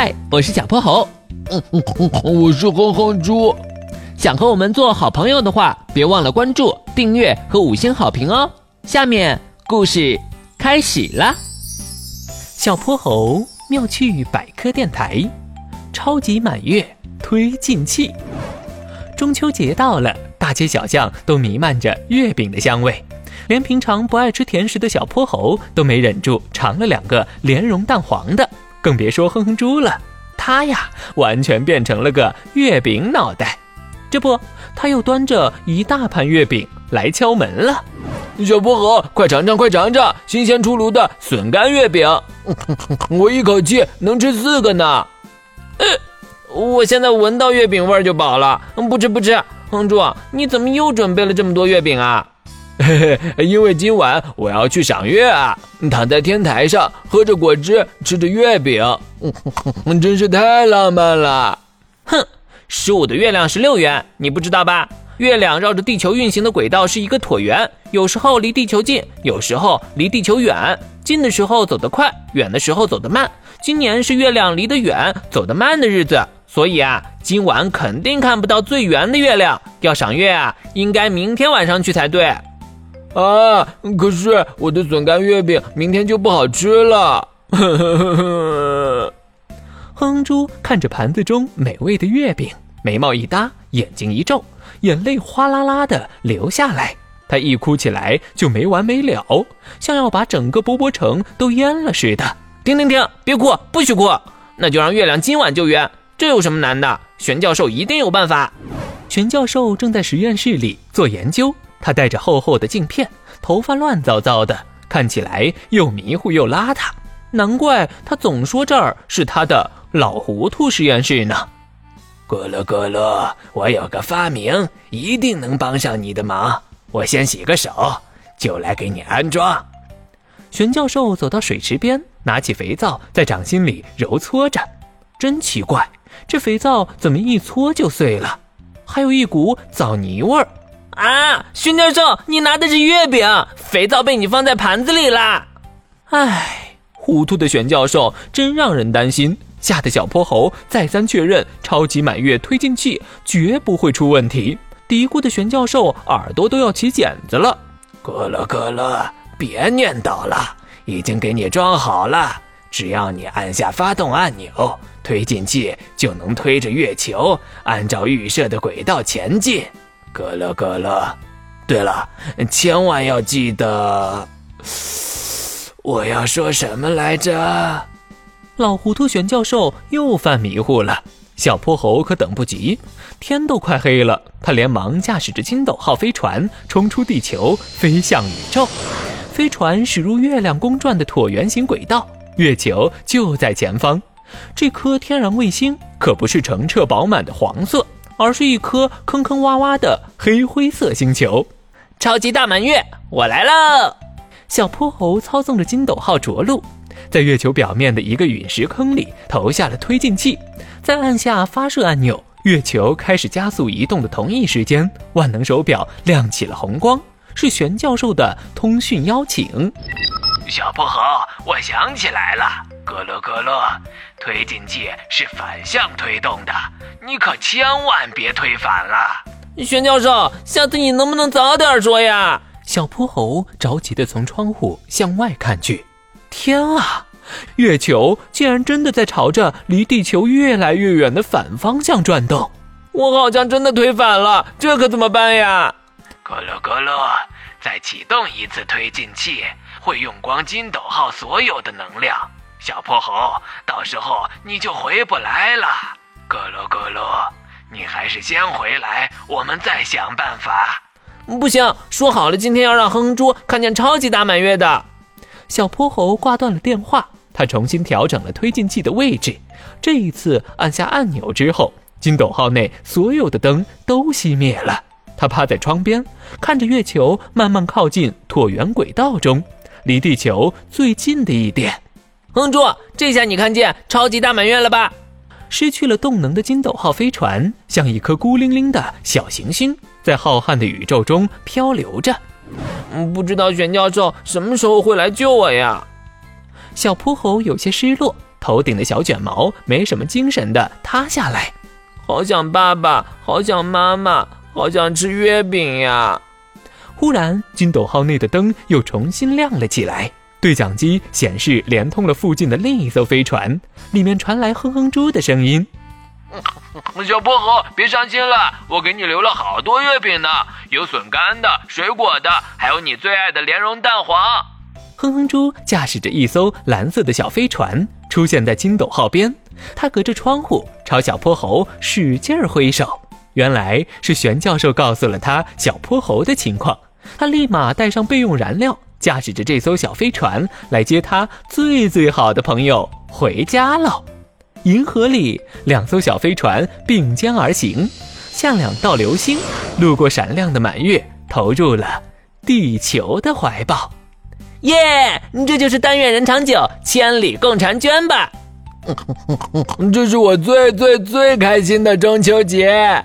嗨，我是小泼猴。嗯嗯嗯，我是哼哼猪。想和我们做好朋友的话，别忘了关注、订阅和五星好评哦。下面故事开始啦。小泼猴妙趣百科电台，超级满月推进器。中秋节到了，大街小巷都弥漫着月饼的香味，连平常不爱吃甜食的小泼猴都没忍住尝了两个莲蓉蛋黄的，更别说哼哼猪了。他呀，完全变成了个月饼脑袋。这不，他又端着一大盘月饼来敲门了。小薄荷，快尝尝，快尝尝新鲜出炉的笋干月饼！我一口气能吃四个呢。呃，我现在闻到月饼味儿就饱了，不吃不吃。哼猪，你怎么又准备了这么多月饼啊？嘿嘿，因为今晚我要去赏月啊，躺在天台上，喝着果汁，吃着月饼，真是太浪漫了。哼，十五的月亮是六圆，你不知道吧？月亮绕着地球运行的轨道是一个椭圆，有时候离地球近，有时候离地球远。近的时候走得快，远的时候走得慢。今年是月亮离得远、走得慢的日子，所以啊，今晚肯定看不到最圆的月亮。要赏月啊，应该明天晚上去才对。啊，可是我的笋干月饼明天就不好吃了。哼哼猪看着盘子中美味的月饼，眉毛一搭，眼睛一皱。眼泪哗啦啦的流下来，他一哭起来就没完没了，像要把整个波波城都淹了似的。停停停，别哭，不许哭，那就让月亮今晚就圆，这有什么难的？玄教授一定有办法。玄教授正在实验室里做研究，他戴着厚厚的镜片，头发乱糟糟的，看起来又迷糊又邋遢，难怪他总说这儿是他的老糊涂实验室呢。咕噜咕噜，我有个发明，一定能帮上你的忙。我先洗个手，就来给你安装。玄教授走到水池边，拿起肥皂在掌心里揉搓着。真奇怪，这肥皂怎么一搓就碎了？还有一股枣泥味儿。啊，玄教授，你拿的是月饼，肥皂被你放在盘子里啦！唉，糊涂的玄教授真让人担心。吓得小泼猴再三确认，超级满月推进器绝不会出问题。嘀咕的玄教授耳朵都要起茧子了。咕噜咕噜，别念叨了，已经给你装好了。只要你按下发动按钮，推进器就能推着月球按照预设的轨道前进。可乐，可乐。对了，千万要记得，我要说什么来着？老糊涂玄教授又犯迷糊了，小泼猴可等不及，天都快黑了，他连忙驾驶着金斗号飞船冲出地球，飞向宇宙。飞船驶入月亮公转的椭圆形轨道，月球就在前方。这颗天然卫星可不是澄澈饱满的黄色，而是一颗坑坑洼洼的黑灰色星球。超级大满月，我来了！小泼猴操纵着金斗号着陆。在月球表面的一个陨石坑里投下了推进器，再按下发射按钮，月球开始加速移动的同一时间，万能手表亮起了红光，是玄教授的通讯邀请。小泼猴，我想起来了，咯噜咯噜，推进器是反向推动的，你可千万别推反了。玄教授，下次你能不能早点说呀？小泼猴着急地从窗户向外看去。天啊！月球竟然真的在朝着离地球越来越远的反方向转动，我好像真的推反了，这可怎么办呀？咕噜咕噜，再启动一次推进器，会用光金斗号所有的能量。小泼猴，到时候你就回不来了。咕噜咕噜，你还是先回来，我们再想办法。不行，说好了今天要让哼哼猪看见超级大满月的。小泼猴挂断了电话，他重新调整了推进器的位置。这一次按下按钮之后，金斗号内所有的灯都熄灭了。他趴在窗边，看着月球慢慢靠近椭圆轨道中，离地球最近的一点。哼猪，这下你看见超级大满月了吧？失去了动能的金斗号飞船像一颗孤零零的小行星，在浩瀚的宇宙中漂流着。嗯，不知道玄教授什么时候会来救我呀？小泼猴有些失落，头顶的小卷毛没什么精神的塌下来。好想爸爸，好想妈妈，好想吃月饼呀！忽然，金斗号内的灯又重新亮了起来，对讲机显示连通了附近的另一艘飞船，里面传来哼哼猪的声音：“小泼猴，别伤心了，我给你留了好多月饼呢，有笋干的、水果的，还有你最爱的莲蓉蛋黄。”哼哼猪驾驶着一艘蓝色的小飞船出现在金斗号边，他隔着窗户朝小泼猴使劲挥手。原来是玄教授告诉了他小泼猴的情况，他立马带上备用燃料，驾驶着这艘小飞船来接他最最好的朋友回家了。银河里，两艘小飞船并肩而行，像两道流星，路过闪亮的满月，投入了地球的怀抱。耶！这就是但愿人长久，千里共婵娟吧？这是我最最最开心的中秋节。